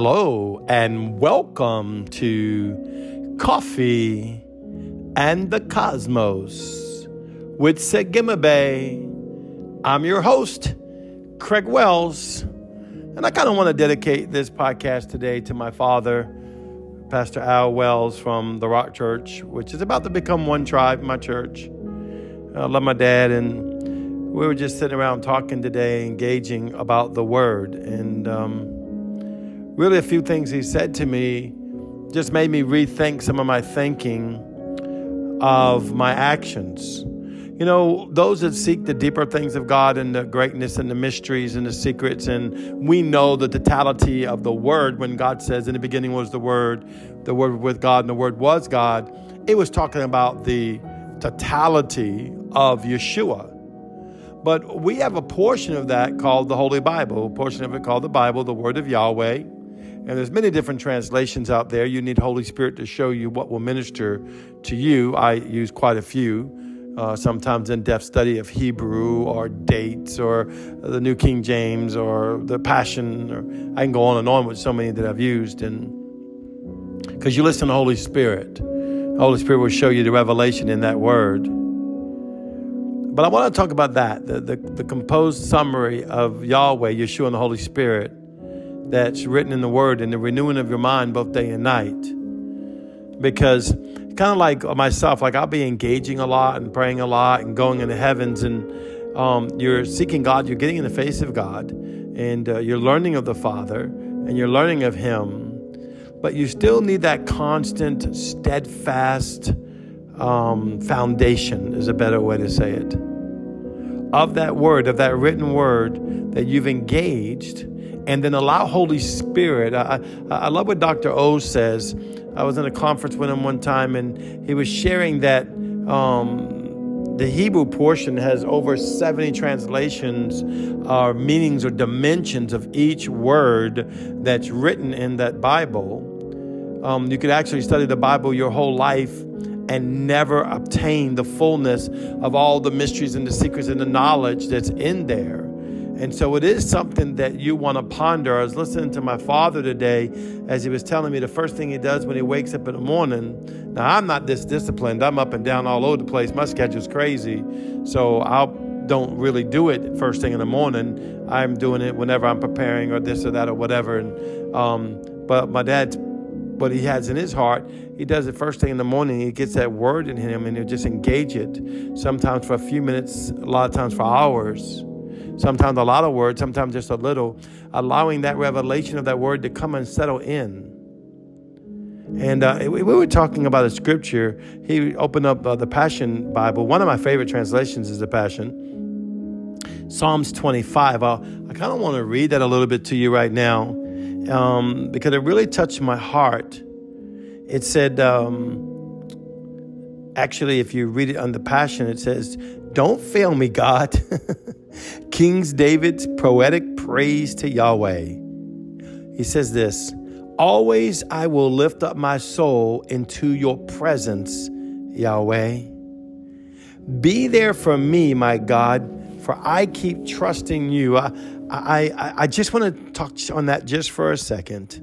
Hello and welcome to Coffee and the Cosmos with Segimabe. I'm your host, Craig Wells, and I kind of want to dedicate this podcast today to my father, Pastor Al Wells from the Rock Church, which is about to become one tribe, my church. I love my dad, and we were just sitting around talking today, engaging about the Word, and um, really a few things he said to me just made me rethink some of my thinking of my actions. You know, those that seek the deeper things of God and the greatness and the mysteries and the secrets, and we know the totality of the Word when God says, In the beginning was the Word, the Word with God, and the Word was God. It was talking about the totality of Yeshua. But we have a portion of that called the Holy Bible, a portion of it called the Bible, the Word of Yahweh. And there's many different translations out there. You need Holy Spirit to show you what will minister to you. I use quite a few, uh, sometimes in-depth study of Hebrew or dates or the New King James or the Passion. Or I can go on and on with so many that I've used. And because you listen to Holy Spirit, Holy Spirit will show you the revelation in that word. But I want to talk about that, the, the, the composed summary of Yahweh, Yeshua, and the Holy Spirit that's written in the Word and the renewing of your mind both day and night. Because kind of like myself, like I'll be engaging a lot and praying a lot and going in the heavens, and um, you're seeking God, you're getting in the face of God, and uh, you're learning of the Father and you're learning of Him, but you still need that constant, steadfast um, foundation, is a better way to say it, of that word, of that written word that you've engaged and then allow Holy Spirit. I, I, I love what Dr. O says. I was in a conference with him one time, and he was sharing that um, the Hebrew portion has over 70 translations or uh, meanings or dimensions of each word that's written in that Bible. Um, you could actually study the Bible your whole life and never obtain the fullness of all the mysteries and the secrets and the knowledge that's in there. And so it is something that you want to ponder. I was listening to my father today as he was telling me the first thing he does when he wakes up in the morning. Now, I'm not this disciplined, I'm up and down all over the place. My schedule's crazy. So I don't really do it first thing in the morning. I'm doing it whenever I'm preparing or this or that or whatever. And, um, but my dad's what he has in his heart, he does it first thing in the morning. He gets that word in him and he'll just engage it. Sometimes for a few minutes, a lot of times for hours sometimes a lot of words, sometimes just a little, allowing that revelation of that word to come and settle in. And uh, we were talking about a scripture. He opened up uh, the Passion Bible. One of my favorite translations is the Passion. Psalms 25. I'll, i kind of want to read that a little bit to you right now um, because it really touched my heart. It said, um, actually, if you read it on the Passion, it says, Don't fail me, God. King's David's poetic praise to Yahweh. He says this Always I will lift up my soul into your presence, Yahweh. Be there for me, my God, for I keep trusting you. I, I, I just want to touch on that just for a second.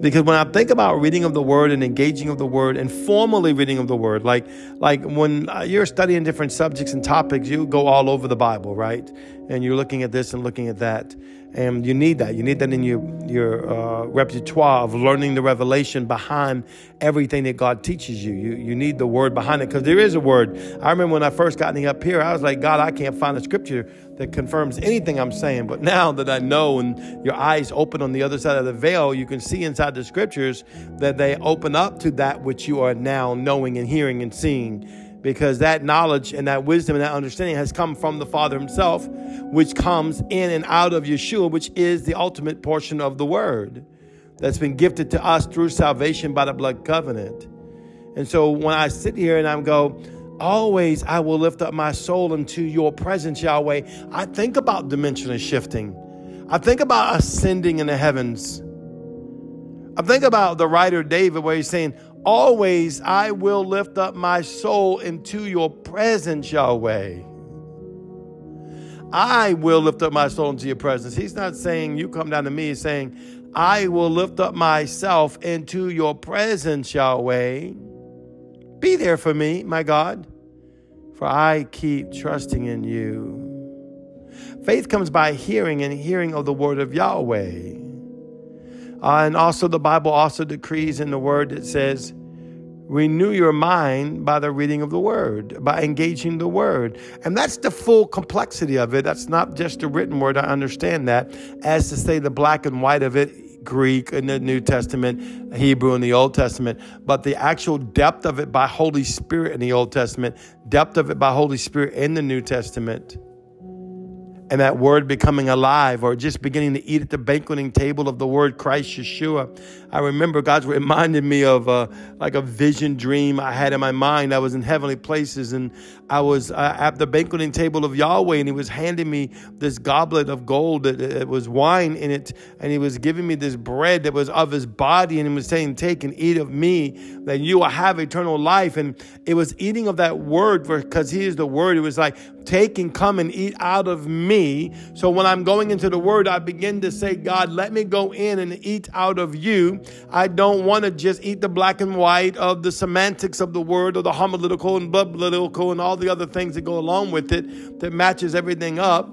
Because when I think about reading of the word and engaging of the word and formally reading of the word, like like when uh, you're studying different subjects and topics, you go all over the Bible, right? And you're looking at this and looking at that, and you need that. You need that in your your uh, repertoire of learning the revelation behind everything that God teaches you. You you need the word behind it because there is a word. I remember when I first got up here, I was like, God, I can't find a scripture that confirms anything I'm saying. But now that I know and your eyes open on the other side of the veil, you can see inside the scriptures that they open up to that which you are now knowing and hearing and seeing. Because that knowledge and that wisdom and that understanding has come from the Father Himself, which comes in and out of Yeshua, which is the ultimate portion of the Word that's been gifted to us through salvation by the blood covenant. And so when I sit here and I go, Always I will lift up my soul into your presence, Yahweh. I think about dimensional shifting. I think about ascending in the heavens. I think about the writer David where he's saying, Always I will lift up my soul into your presence, Yahweh. I will lift up my soul into your presence. He's not saying, You come down to me. He's saying, I will lift up myself into your presence, Yahweh. Be there for me, my God, for I keep trusting in you. Faith comes by hearing and hearing of the word of Yahweh. Uh, and also, the Bible also decrees in the word that says, renew your mind by the reading of the word, by engaging the word. And that's the full complexity of it. That's not just the written word. I understand that. As to say the black and white of it, Greek in the New Testament, Hebrew in the Old Testament, but the actual depth of it by Holy Spirit in the Old Testament, depth of it by Holy Spirit in the New Testament and that word becoming alive or just beginning to eat at the banqueting table of the word Christ Yeshua. I remember God's reminded me of uh, like a vision dream I had in my mind. I was in heavenly places and I was uh, at the banqueting table of Yahweh and he was handing me this goblet of gold that, it was wine in it and he was giving me this bread that was of his body and he was saying, take and eat of me that you will have eternal life. And it was eating of that word because he is the word. It was like, take and come and eat out of me. So when I'm going into the word, I begin to say, God, let me go in and eat out of you. I don't want to just eat the black and white of the semantics of the word or the homiletical and biblical and all the other things that go along with it that matches everything up.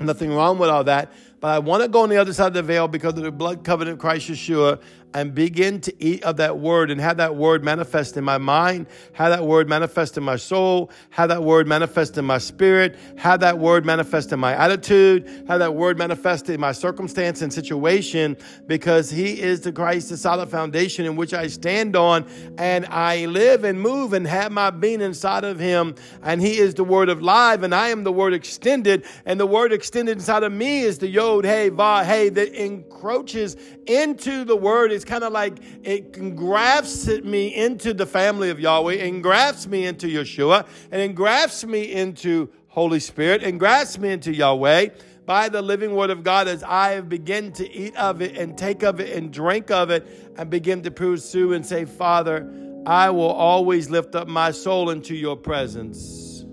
Nothing wrong with all that. But I want to go on the other side of the veil because of the blood covenant of Christ Yeshua and begin to eat of that word and have that word manifest in my mind, have that word manifest in my soul, have that word manifest in my spirit, have that word manifest in my attitude, have that word manifest in my circumstance and situation because he is the Christ, the solid foundation in which I stand on and I live and move and have my being inside of him. And he is the word of life and I am the word extended and the word extended inside of me is the yod, hey, va, hey that encroaches into the word it's kind of like it grafts me into the family of Yahweh and me into Yeshua and it grafts me into Holy Spirit and grafts me into Yahweh by the living word of God as I begin to eat of it and take of it and drink of it and begin to pursue and say, Father, I will always lift up my soul into your presence.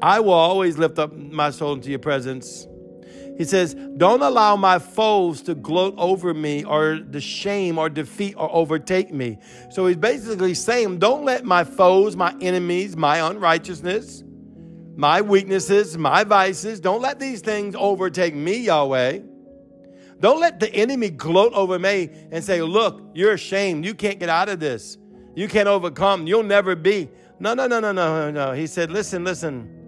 I will always lift up my soul into your presence. He says, Don't allow my foes to gloat over me or the shame or defeat or overtake me. So he's basically saying, Don't let my foes, my enemies, my unrighteousness, my weaknesses, my vices, don't let these things overtake me, Yahweh. Don't let the enemy gloat over me and say, Look, you're ashamed. You can't get out of this. You can't overcome. You'll never be. No, no, no, no, no, no. He said, Listen, listen.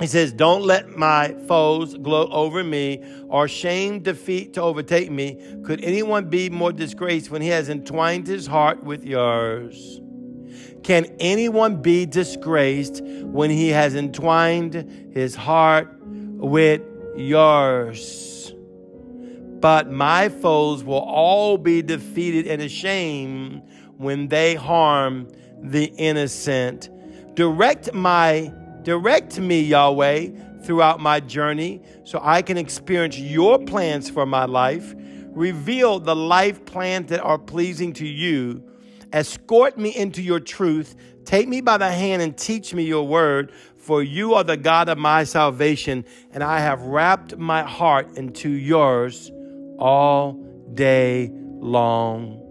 He says, Don't let my foes gloat over me or shame defeat to overtake me. Could anyone be more disgraced when he has entwined his heart with yours? Can anyone be disgraced when he has entwined his heart with yours? But my foes will all be defeated and ashamed when they harm the innocent. Direct my Direct me, Yahweh, throughout my journey so I can experience your plans for my life. Reveal the life plans that are pleasing to you. Escort me into your truth. Take me by the hand and teach me your word, for you are the God of my salvation, and I have wrapped my heart into yours all day long.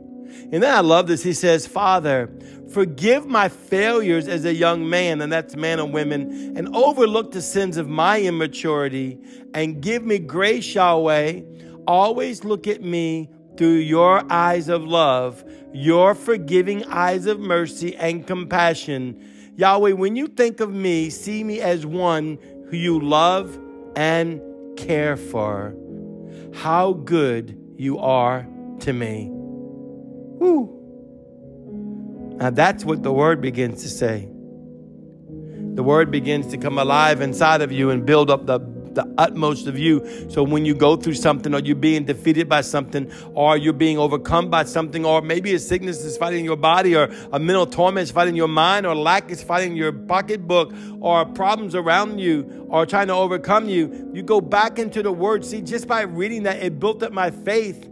And then I love this. He says, Father, Forgive my failures as a young man, and that's man and women, and overlook the sins of my immaturity, and give me grace, Yahweh. Always look at me through your eyes of love, your forgiving eyes of mercy and compassion. Yahweh, when you think of me, see me as one who you love and care for. How good you are to me. Woo. Now that's what the word begins to say. The word begins to come alive inside of you and build up the, the utmost of you. So when you go through something or you're being defeated by something or you're being overcome by something or maybe a sickness is fighting your body or a mental torment is fighting your mind or lack is fighting your pocketbook or problems around you are trying to overcome you, you go back into the word. See, just by reading that, it built up my faith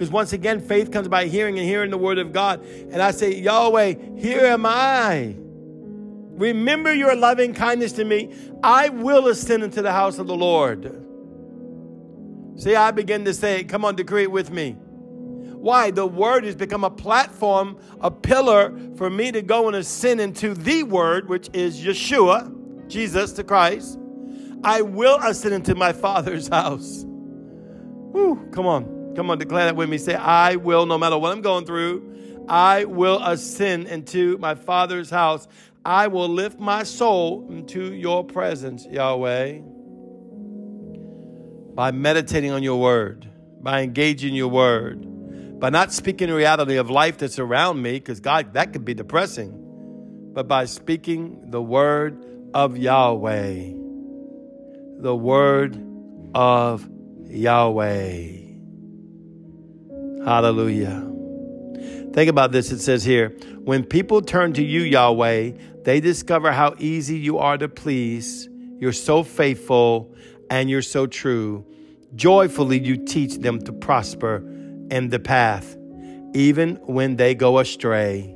because once again, faith comes by hearing and hearing the word of God. And I say, Yahweh, here am I. Remember your loving kindness to me. I will ascend into the house of the Lord. See, I begin to say, come on, decree it with me. Why? The word has become a platform, a pillar for me to go and ascend into the word, which is Yeshua, Jesus the Christ. I will ascend into my Father's house. Whew, come on. Come on, declare that with me. Say, I will, no matter what I'm going through, I will ascend into my Father's house. I will lift my soul into your presence, Yahweh, by meditating on your word, by engaging your word by not speaking the reality of life that's around me, because God, that could be depressing, but by speaking the word of Yahweh. The word of Yahweh. Hallelujah. Think about this. It says here when people turn to you, Yahweh, they discover how easy you are to please. You're so faithful and you're so true. Joyfully, you teach them to prosper in the path, even when they go astray.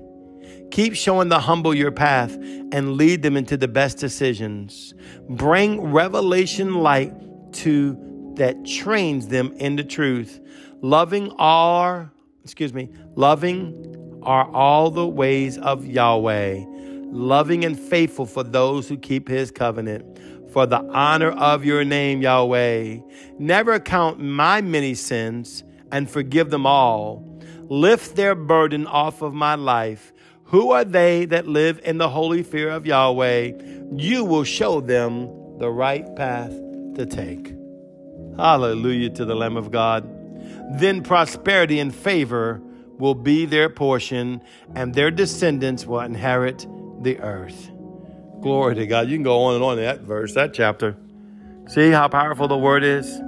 Keep showing the humble your path and lead them into the best decisions. Bring revelation light to that trains them into truth. Loving are, excuse me, loving are all the ways of Yahweh, loving and faithful for those who keep his covenant. For the honor of your name, Yahweh, never count my many sins and forgive them all. Lift their burden off of my life. Who are they that live in the holy fear of Yahweh? You will show them the right path to take. Hallelujah to the Lamb of God. Then prosperity and favor will be their portion, and their descendants will inherit the earth. Glory to God. You can go on and on in that verse, that chapter. See how powerful the word is?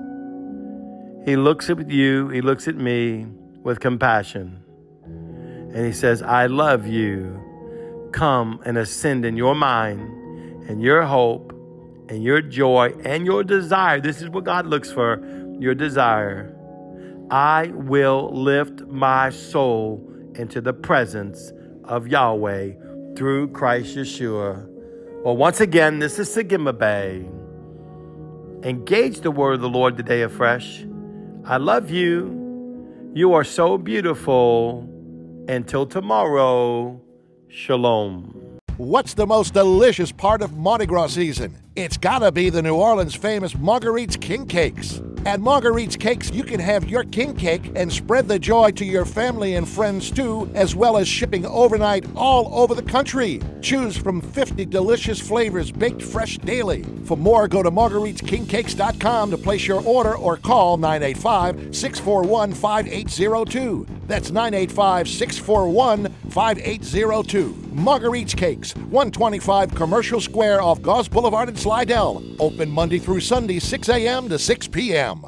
He looks at you, he looks at me with compassion. And he says, I love you. Come and ascend in your mind and your hope and your joy and your desire. This is what God looks for your desire. I will lift my soul into the presence of Yahweh through Christ Yeshua. Well, once again, this is Sigma Bay. Engage the word of the Lord today afresh. I love you. You are so beautiful. Until tomorrow, shalom. What's the most delicious part of Mardi Gras season? It's gotta be the New Orleans famous Marguerite's King Cakes. At Marguerite's Cakes, you can have your king cake and spread the joy to your family and friends too, as well as shipping overnight all over the country. Choose from 50 delicious flavors baked fresh daily. For more, go to margueriteskingcakes.com to place your order or call 985 641 5802. That's 985 641 5802. Marguerite's Cakes, 125 Commercial Square off Gause Boulevard in Slidell. Open Monday through Sunday, 6 a.m. to 6 p.m.